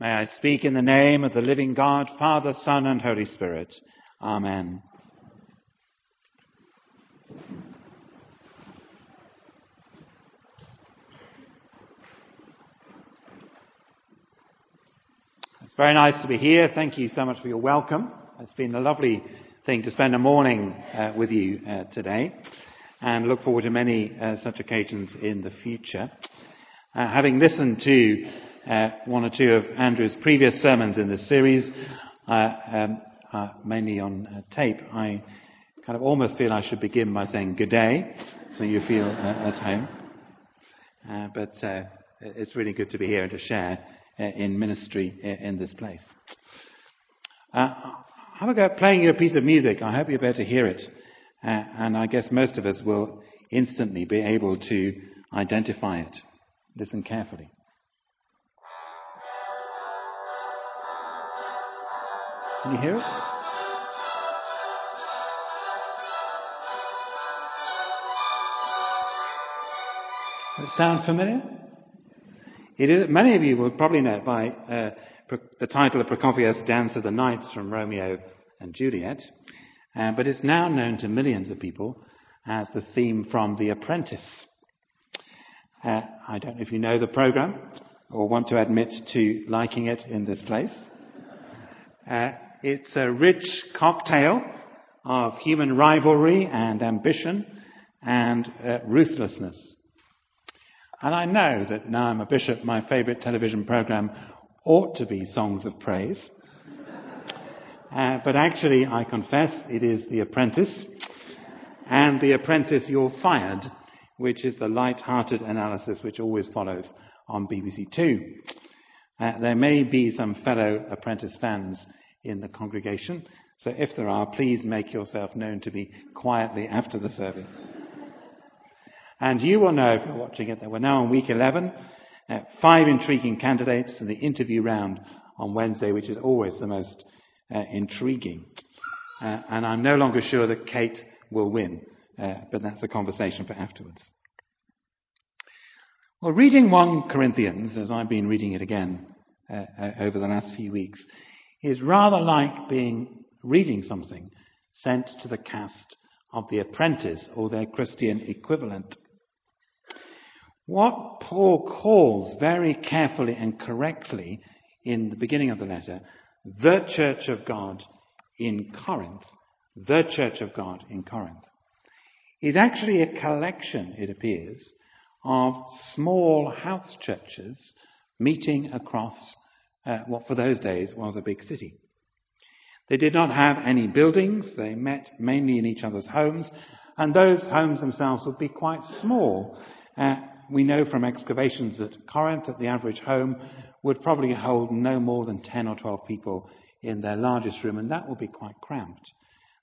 May I speak in the name of the living God, Father, Son, and Holy Spirit. Amen. It's very nice to be here. Thank you so much for your welcome. It's been a lovely thing to spend a morning uh, with you uh, today and look forward to many uh, such occasions in the future. Uh, having listened to uh, one or two of Andrew's previous sermons in this series, uh, um, uh, mainly on uh, tape, I kind of almost feel I should begin by saying good day, so you feel uh, at home. but it's really good to be here and to share in ministry in this place. have a go at playing you a piece of music. I hope you're able to hear it. and I guess most of us will instantly be able to identify it. Listen carefully. Can you hear it? Does it sound familiar? It is, many of you will probably know it by uh, the title of Prokofiev's Dance of the Knights from Romeo and Juliet, uh, but it's now known to millions of people as the theme from The Apprentice. Uh, I don't know if you know the program or want to admit to liking it in this place. Uh, it's a rich cocktail of human rivalry and ambition and uh, ruthlessness. And I know that now I'm a bishop, my favourite television programme ought to be Songs of Praise. Uh, but actually, I confess, it is The Apprentice. And The Apprentice, You're Fired, which is the light-hearted analysis which always follows on BBC Two. Uh, there may be some fellow Apprentice fans in the congregation. So if there are, please make yourself known to me quietly after the service. And you will know if you're watching it that we're now on week 11. Uh, five intriguing candidates in the interview round on Wednesday, which is always the most uh, intriguing. Uh, and I'm no longer sure that Kate will win, uh, but that's a conversation for afterwards. Well, reading 1 Corinthians, as I've been reading it again uh, uh, over the last few weeks, is rather like being reading something sent to the cast of The Apprentice or their Christian equivalent. What Paul calls very carefully and correctly in the beginning of the letter, the church of God in Corinth, the church of God in Corinth, is actually a collection, it appears, of small house churches meeting across uh, what for those days was a big city. They did not have any buildings. They met mainly in each other's homes, and those homes themselves would be quite small. Uh, we know from excavations that Corinth, at the average home, would probably hold no more than 10 or 12 people in their largest room, and that would be quite cramped.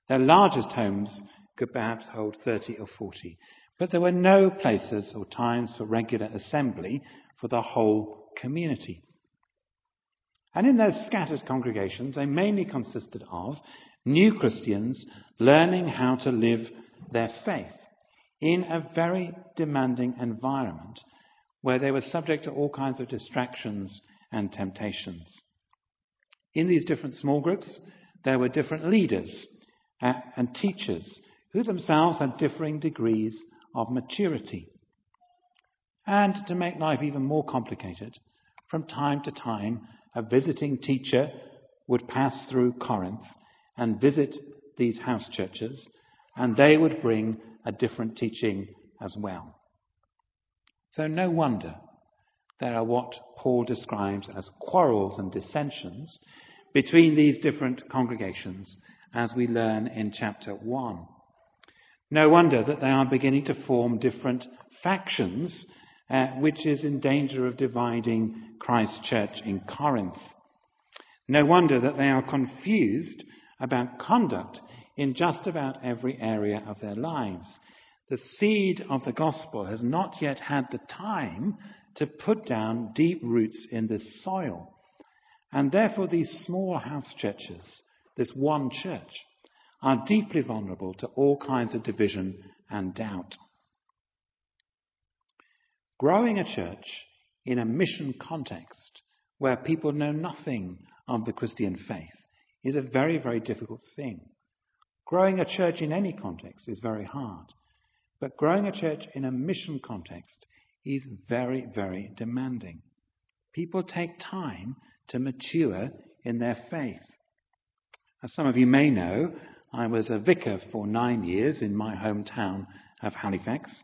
Their largest homes could perhaps hold 30 or 40. But there were no places or times for regular assembly for the whole community. And in those scattered congregations, they mainly consisted of new Christians learning how to live their faith in a very demanding environment where they were subject to all kinds of distractions and temptations. In these different small groups, there were different leaders uh, and teachers who themselves had differing degrees of maturity. And to make life even more complicated, from time to time, a visiting teacher would pass through Corinth and visit these house churches, and they would bring a different teaching as well. So, no wonder there are what Paul describes as quarrels and dissensions between these different congregations, as we learn in chapter 1. No wonder that they are beginning to form different factions uh, which is in danger of dividing Christ's church in Corinth. No wonder that they are confused about conduct in just about every area of their lives. The seed of the gospel has not yet had the time to put down deep roots in this soil. And therefore, these small house churches, this one church, are deeply vulnerable to all kinds of division and doubt. Growing a church in a mission context where people know nothing of the Christian faith is a very, very difficult thing. Growing a church in any context is very hard, but growing a church in a mission context is very, very demanding. People take time to mature in their faith. As some of you may know, I was a vicar for nine years in my hometown of Halifax,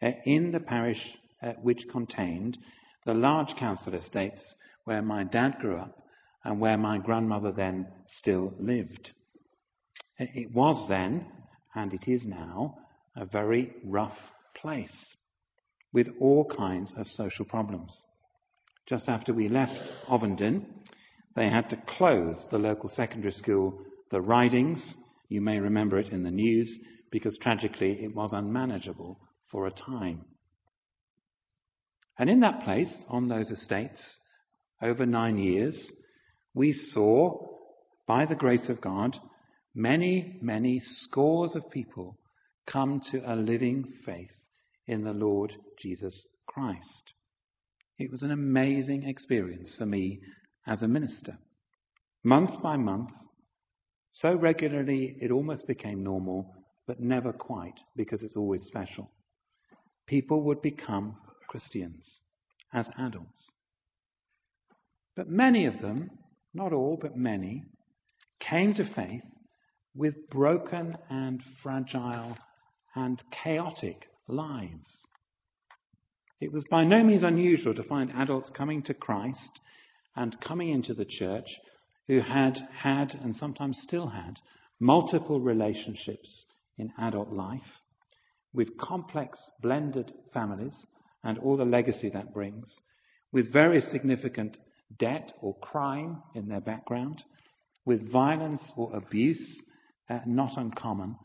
uh, in the parish uh, which contained the large council estates where my dad grew up and where my grandmother then still lived. It was then, and it is now, a very rough place with all kinds of social problems. Just after we left Ovenden, they had to close the local secondary school, the Ridings. You may remember it in the news because tragically it was unmanageable for a time. And in that place, on those estates, over nine years, we saw, by the grace of God, many, many scores of people come to a living faith in the Lord Jesus Christ. It was an amazing experience for me as a minister. Month by month, so regularly it almost became normal, but never quite because it's always special. People would become Christians as adults. But many of them, not all, but many, came to faith with broken and fragile and chaotic lives. It was by no means unusual to find adults coming to Christ and coming into the church who had had and sometimes still had multiple relationships in adult life with complex blended families and all the legacy that brings, with very significant debt or crime in their background, with violence or abuse uh, not uncommon,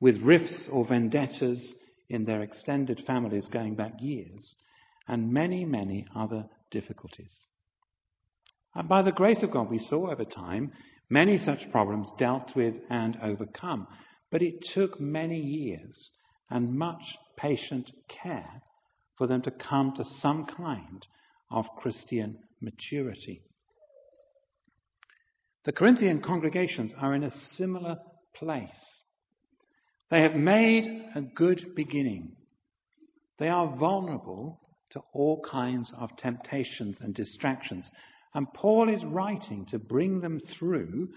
with rifts or vendettas in their extended families going back years, and many, many other difficulties. And by the grace of God, we saw over time many such problems dealt with and overcome. But it took many years and much patient care for them to come to some kind of Christian maturity. The Corinthian congregations are in a similar place. They have made a good beginning. They are vulnerable to all kinds of temptations and distractions. And Paul is writing to bring them through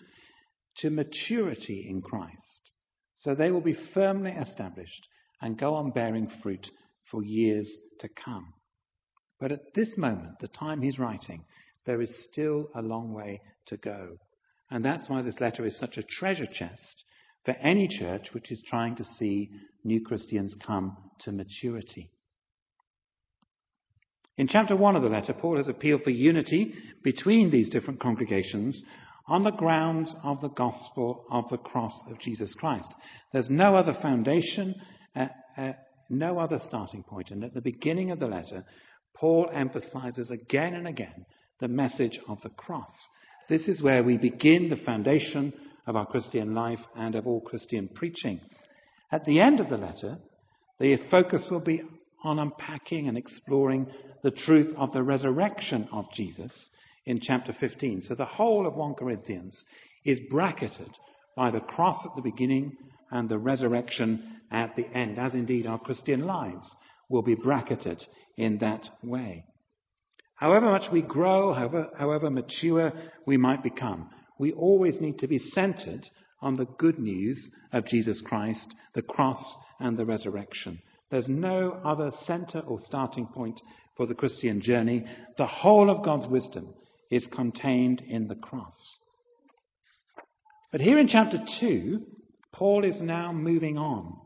to maturity in Christ. So they will be firmly established and go on bearing fruit for years to come. But at this moment, the time he's writing, there is still a long way to go. And that's why this letter is such a treasure chest for any church which is trying to see new Christians come to maturity. In chapter 1 of the letter, Paul has appealed for unity between these different congregations on the grounds of the gospel of the cross of Jesus Christ. There's no other foundation, uh, uh, no other starting point. And at the beginning of the letter, Paul emphasizes again and again the message of the cross. This is where we begin the foundation of our Christian life and of all Christian preaching. At the end of the letter, the focus will be on unpacking and exploring the truth of the resurrection of Jesus in chapter 15. So the whole of 1 Corinthians is bracketed by the cross at the beginning and the resurrection at the end, as indeed our Christian lives will be bracketed in that way. However much we grow, however, however mature we might become, we always need to be centered on the good news of Jesus Christ, the cross, and the resurrection. There's no other center or starting point for the Christian journey. The whole of God's wisdom is contained in the cross. But here in chapter 2, Paul is now moving on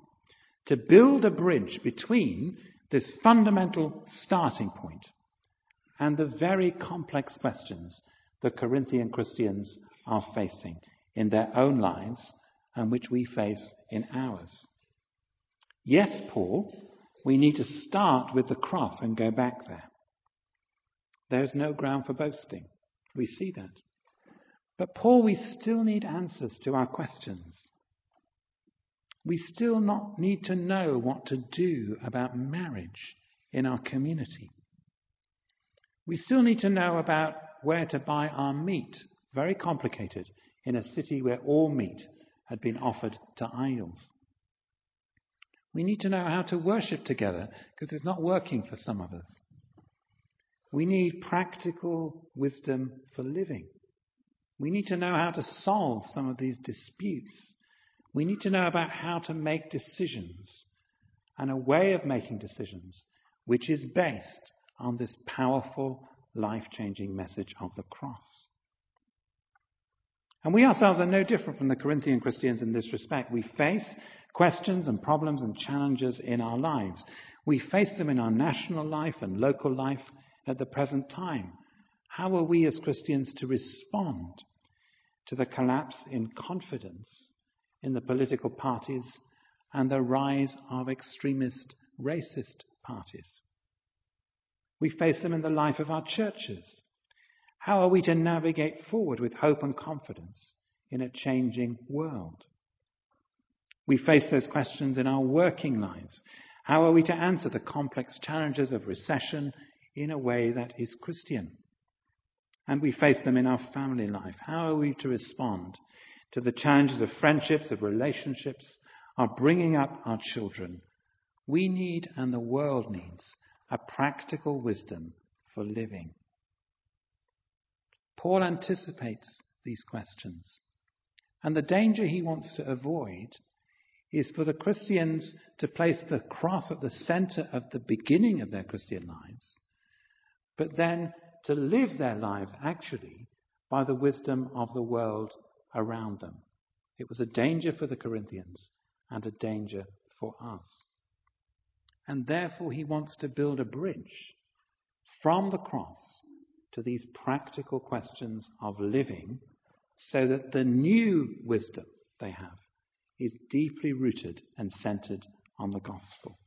to build a bridge between this fundamental starting point and the very complex questions the Corinthian Christians are facing in their own lives and which we face in ours. Yes, Paul, we need to start with the cross and go back there. There's no ground for boasting. We see that. But, Paul, we still need answers to our questions. We still not need to know what to do about marriage in our community. We still need to know about where to buy our meat. Very complicated in a city where all meat had been offered to idols. We need to know how to worship together because it's not working for some of us. We need practical wisdom for living. We need to know how to solve some of these disputes. We need to know about how to make decisions and a way of making decisions which is based on this powerful, life changing message of the cross. And we ourselves are no different from the Corinthian Christians in this respect. We face questions and problems and challenges in our lives. We face them in our national life and local life at the present time. How are we as Christians to respond to the collapse in confidence in the political parties and the rise of extremist racist parties? We face them in the life of our churches. How are we to navigate forward with hope and confidence in a changing world? We face those questions in our working lives. How are we to answer the complex challenges of recession in a way that is Christian? And we face them in our family life. How are we to respond to the challenges of friendships, of relationships, of bringing up our children? We need, and the world needs, a practical wisdom for living. Paul anticipates these questions. And the danger he wants to avoid is for the Christians to place the cross at the center of the beginning of their Christian lives, but then to live their lives actually by the wisdom of the world around them. It was a danger for the Corinthians and a danger for us. And therefore, he wants to build a bridge from the cross to these practical questions of living so that the new wisdom they have is deeply rooted and centered on the gospel.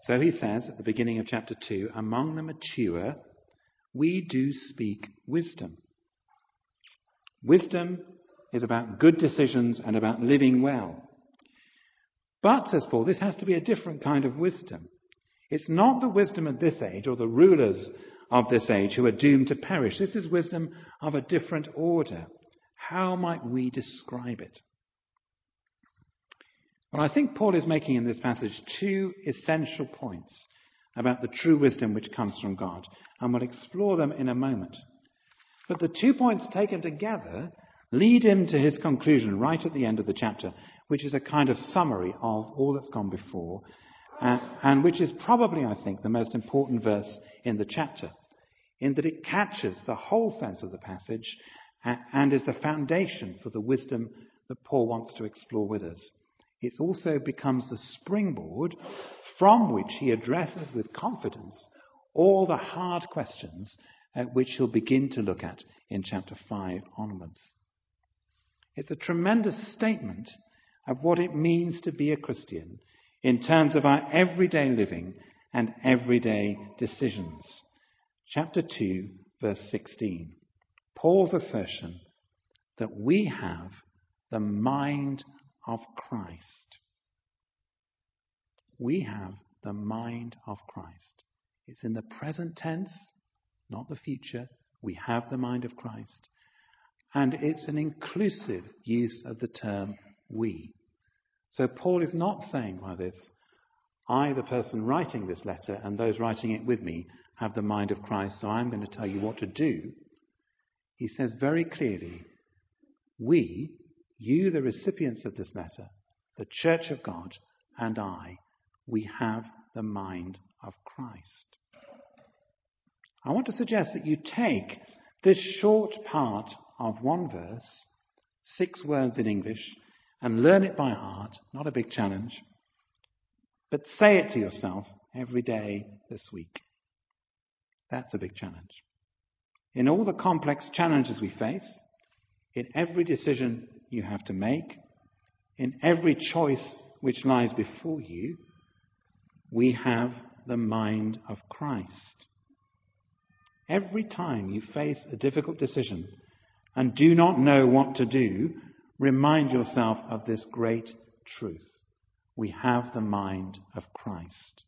So he says at the beginning of chapter 2 Among the mature, we do speak wisdom. Wisdom is about good decisions and about living well. But, says Paul, this has to be a different kind of wisdom. It's not the wisdom of this age or the rulers of this age who are doomed to perish. This is wisdom of a different order. How might we describe it? Well, I think Paul is making in this passage two essential points about the true wisdom which comes from God, and we'll explore them in a moment. But the two points taken together lead him to his conclusion right at the end of the chapter, which is a kind of summary of all that's gone before, uh, and which is probably, I think, the most important verse in the chapter, in that it catches the whole sense of the passage uh, and is the foundation for the wisdom that Paul wants to explore with us. It also becomes the springboard from which he addresses with confidence all the hard questions at which he'll begin to look at in chapter 5 onwards. It's a tremendous statement of what it means to be a Christian in terms of our everyday living and everyday decisions. Chapter 2, verse 16. Paul's assertion that we have the mind of Christ. We have the mind of Christ. It's in the present tense, not the future. We have the mind of Christ. And it's an inclusive use of the term we. So Paul is not saying by this, I, the person writing this letter, and those writing it with me, have the mind of Christ, so I'm going to tell you what to do. He says very clearly, we, you, the recipients of this letter, the church of God, and I, we have the mind of Christ. I want to suggest that you take this short part of one verse, six words in English, and learn it by heart. Not a big challenge. But say it to yourself every day this week. That's a big challenge. In all the complex challenges we face, in every decision you have to make, in every choice which lies before you, we have the mind of Christ. Every time you face a difficult decision and do not know what to do, remind yourself of this great truth. We have the mind of Christ.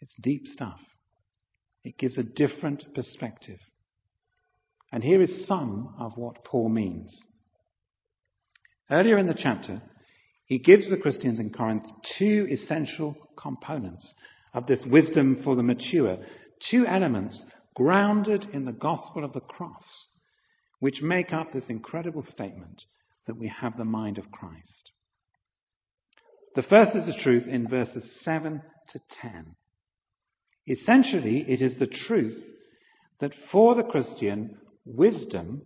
It's deep stuff. It gives a different perspective. And here is some of what Paul means. Earlier in the chapter, he gives the Christians in Corinth two essential components of this wisdom for the mature, two elements grounded in the gospel of the cross, which make up this incredible statement that we have the mind of Christ. The first is the truth in verses 7 to 10. Essentially, it is the truth that for the Christian, wisdom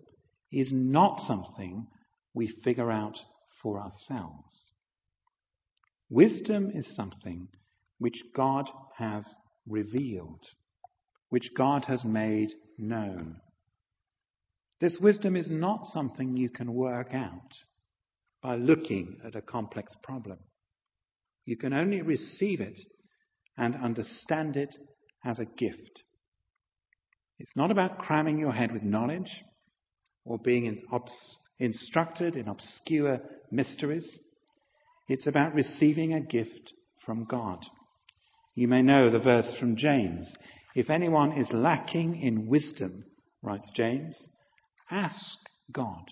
is not something we figure out for ourselves. Wisdom is something which God has revealed, which God has made known. This wisdom is not something you can work out by looking at a complex problem. You can only receive it and understand it as a gift. It's not about cramming your head with knowledge or being instructed in obscure mysteries. It's about receiving a gift from God. You may know the verse from James. If anyone is lacking in wisdom, writes James, ask God,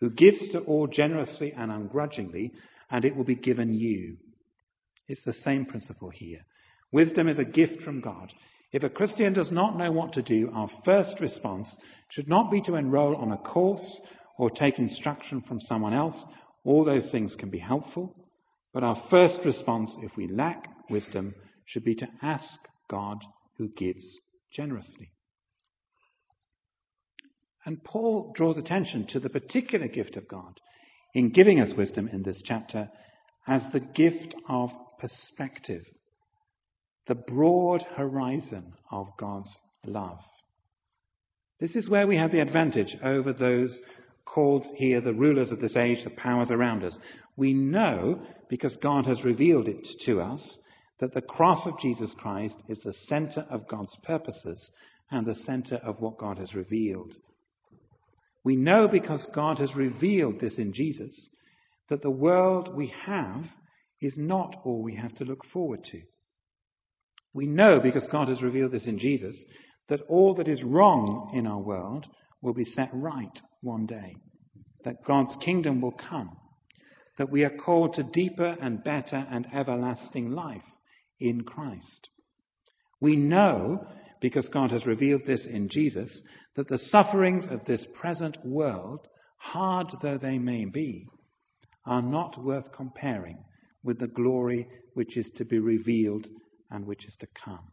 who gives to all generously and ungrudgingly, and it will be given you. It's the same principle here. Wisdom is a gift from God. If a Christian does not know what to do, our first response should not be to enroll on a course or take instruction from someone else. All those things can be helpful. But our first response, if we lack wisdom, should be to ask God who gives generously. And Paul draws attention to the particular gift of God in giving us wisdom in this chapter as the gift of perspective the broad horizon of God's love. This is where we have the advantage over those called here the rulers of this age, the powers around us. We know, because God has revealed it to us, that the cross of Jesus Christ is the center of God's purposes and the center of what God has revealed. We know because God has revealed this in Jesus that the world we have is not all we have to look forward to. We know, because God has revealed this in Jesus, that all that is wrong in our world will be set right one day, that God's kingdom will come, that we are called to deeper and better and everlasting life in Christ. We know, because God has revealed this in Jesus, that the sufferings of this present world, hard though they may be, are not worth comparing with the glory which is to be revealed and which is to come.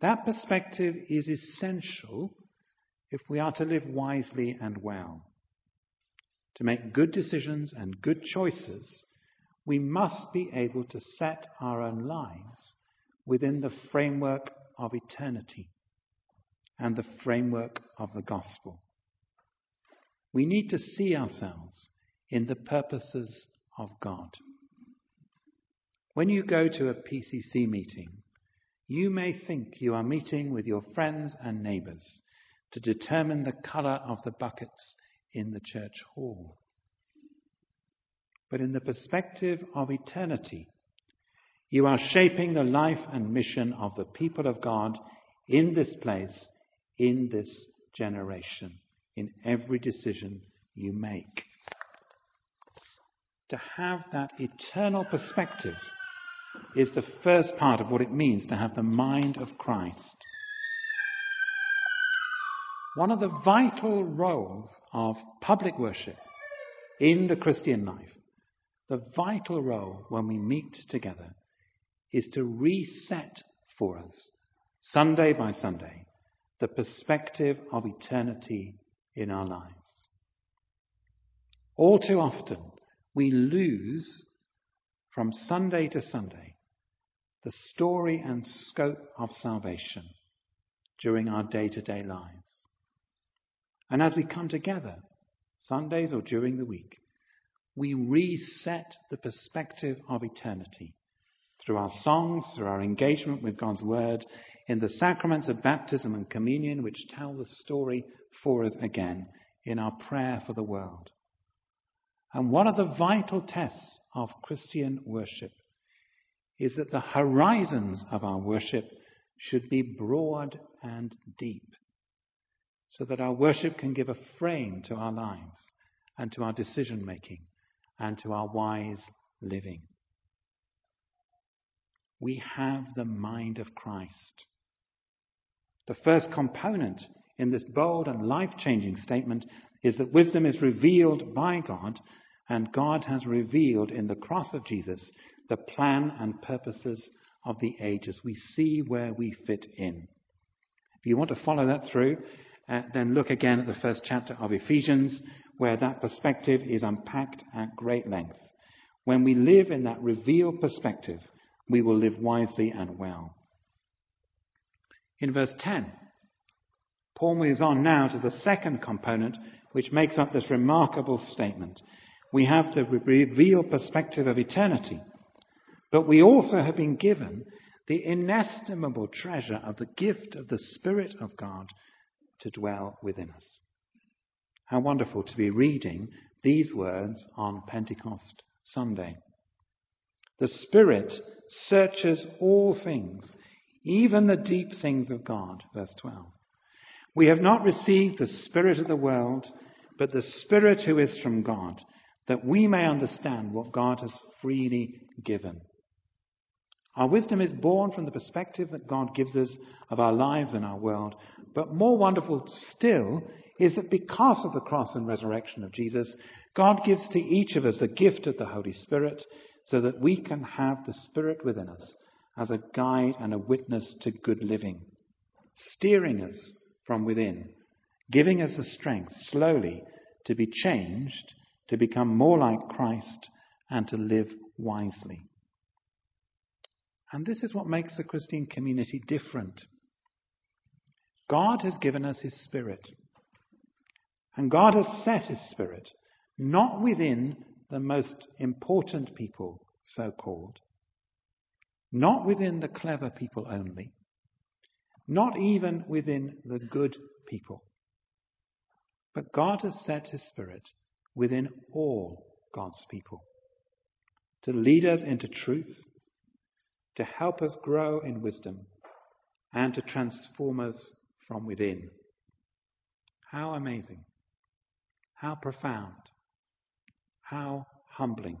That perspective is essential if we are to live wisely and well. To make good decisions and good choices, we must be able to set our own lives within the framework of eternity and the framework of the gospel. We need to see ourselves in the purposes of God. When you go to a PCC meeting, you may think you are meeting with your friends and neighbours to determine the colour of the buckets in the church hall. But in the perspective of eternity, you are shaping the life and mission of the people of God in this place, in this generation, in every decision you make. To have that eternal perspective is the first part of what it means to have the mind of Christ. One of the vital roles of public worship in the Christian life, the vital role when we meet together, is to reset for us, Sunday by Sunday, the perspective of eternity in our lives. All too often, we lose from Sunday to Sunday the story and scope of salvation during our day to day lives. And as we come together, Sundays or during the week, we reset the perspective of eternity through our songs, through our engagement with God's Word, in the sacraments of baptism and communion, which tell the story for us again, in our prayer for the world. And one of the vital tests of Christian worship is that the horizons of our worship should be broad and deep, so that our worship can give a frame to our lives and to our decision making and to our wise living. We have the mind of Christ. The first component in this bold and life changing statement is that wisdom is revealed by God, and God has revealed in the cross of Jesus the plan and purposes of the ages. We see where we fit in. If you want to follow that through, uh, then look again at the first chapter of Ephesians, where that perspective is unpacked at great length. When we live in that revealed perspective, we will live wisely and well. In verse 10, Paul moves on now to the second component, which makes up this remarkable statement. We have the revealed perspective of eternity, but we also have been given the inestimable treasure of the gift of the Spirit of God to dwell within us. How wonderful to be reading these words on Pentecost Sunday. The Spirit searches all things, even the deep things of God. Verse 12. We have not received the Spirit of the world, but the Spirit who is from God, that we may understand what God has freely given. Our wisdom is born from the perspective that God gives us of our lives and our world. But more wonderful still is that because of the cross and resurrection of Jesus, God gives to each of us the gift of the Holy Spirit so that we can have the Spirit within us as a guide and a witness to good living, steering us from within, giving us the strength slowly to be changed, to become more like Christ, and to live wisely. And this is what makes the Christian community different. God has given us His Spirit. And God has set His Spirit not within the most important people, so called, not within the clever people only, not even within the good people, but God has set His Spirit within all God's people to lead us into truth to help us grow in wisdom and to transform us from within. How amazing. How profound. How humbling.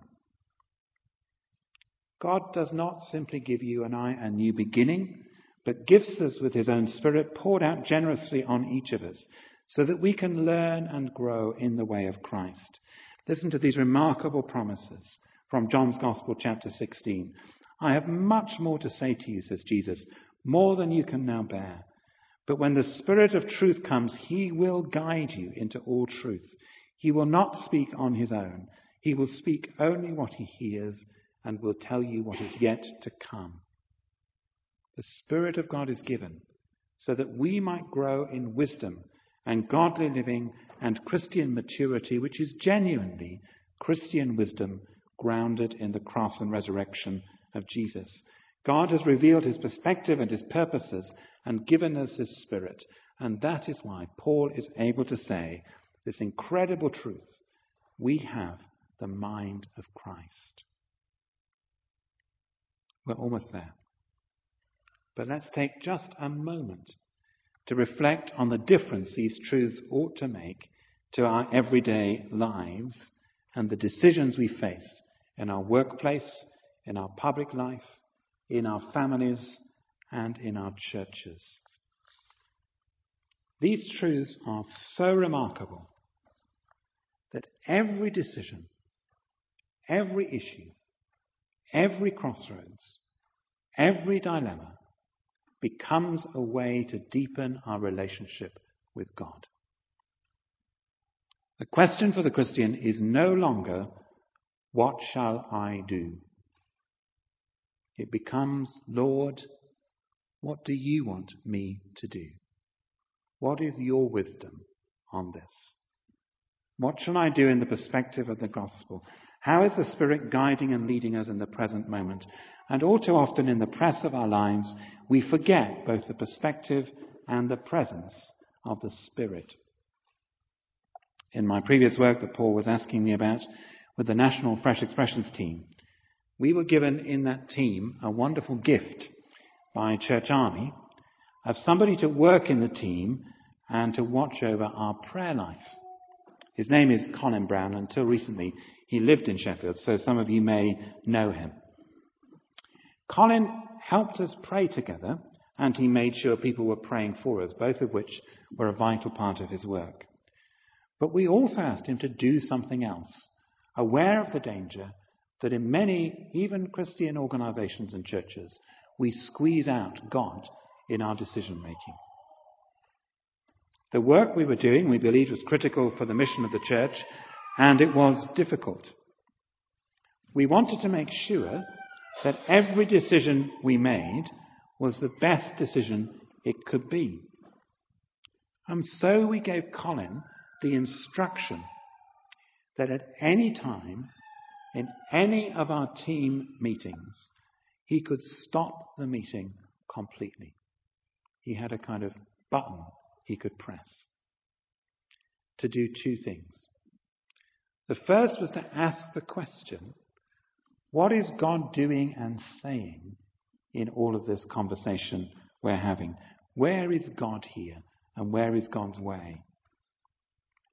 God does not simply give you and I a new beginning, but gifts us with His own Spirit poured out generously on each of us so that we can learn and grow in the way of Christ. Listen to these remarkable promises from John's Gospel, chapter 16. I have much more to say to you, says Jesus, more than you can now bear. But when the Spirit of truth comes, he will guide you into all truth. He will not speak on his own. He will speak only what he hears and will tell you what is yet to come. The Spirit of God is given so that we might grow in wisdom and godly living and Christian maturity, which is genuinely Christian wisdom grounded in the cross and resurrection of Jesus. God has revealed his perspective and his purposes and given us his spirit. And that is why Paul is able to say this incredible truth we have the mind of Christ. We're almost there. But let's take just a moment to reflect on the difference these truths ought to make to our everyday lives and the decisions we face in our workplace, in our public life, in our families, and in our churches. These truths are so remarkable that every decision, every issue, every crossroads, every dilemma becomes a way to deepen our relationship with God. The question for the Christian is no longer, what shall I do? It becomes, Lord, what do you want me to do? What is your wisdom on this? What shall I do in the perspective of the gospel? How is the Spirit guiding and leading us in the present moment? And all too often in the press of our lives, we forget both the perspective and the presence of the Spirit. In my previous work that Paul was asking me about with the National Fresh Expressions team, we were given in that team a wonderful gift by Church Army of somebody to work in the team and to watch over our prayer life. His name is Colin Brown. Until recently, he lived in Sheffield, so some of you may know him. Colin helped us pray together, and he made sure people were praying for us, both of which were a vital part of his work. But we also asked him to do something else, aware of the danger that in many, even Christian organizations and churches, we squeeze out God in our decision making. The work we were doing, we believed, was critical for the mission of the church, and it was difficult. We wanted to make sure that every decision we made was the best decision it could be. And so we gave Colin the instruction that at any time, in any of our team meetings, he could stop the meeting completely. He had a kind of button he could press to do two things. The first was to ask the question what is God doing and saying in all of this conversation we're having? Where is God here and where is God's way?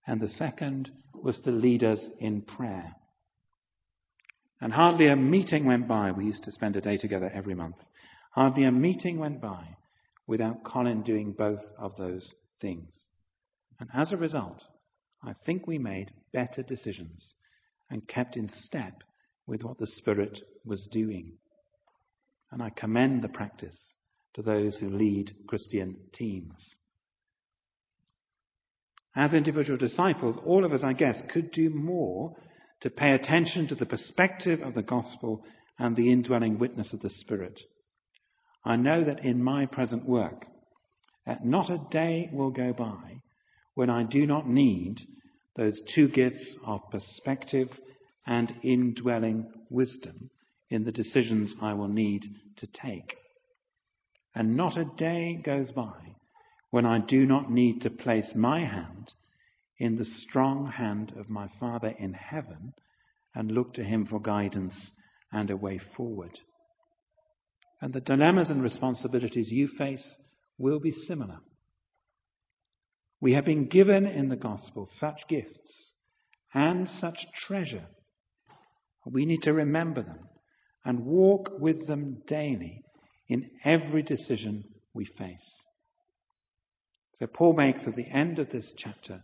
And the second was to lead us in prayer. And hardly a meeting went by. We used to spend a day together every month. Hardly a meeting went by without Colin doing both of those things. And as a result, I think we made better decisions and kept in step with what the Spirit was doing. And I commend the practice to those who lead Christian teams. As individual disciples, all of us, I guess, could do more to pay attention to the perspective of the gospel and the indwelling witness of the Spirit. I know that in my present work, that not a day will go by when I do not need those two gifts of perspective and indwelling wisdom in the decisions I will need to take. And not a day goes by when I do not need to place my hand in the strong hand of my Father in heaven and look to Him for guidance and a way forward. And the dilemmas and responsibilities you face will be similar. We have been given in the gospel such gifts and such treasure. We need to remember them and walk with them daily in every decision we face. So Paul makes at the end of this chapter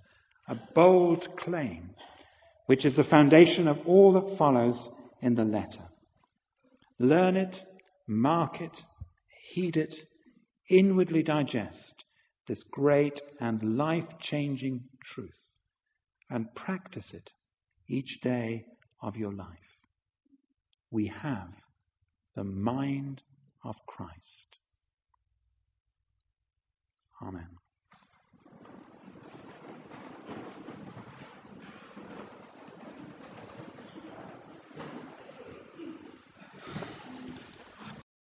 a bold claim, which is the foundation of all that follows in the letter. Learn it, mark it, heed it, inwardly digest this great and life changing truth, and practice it each day of your life. We have the mind of Christ. Amen.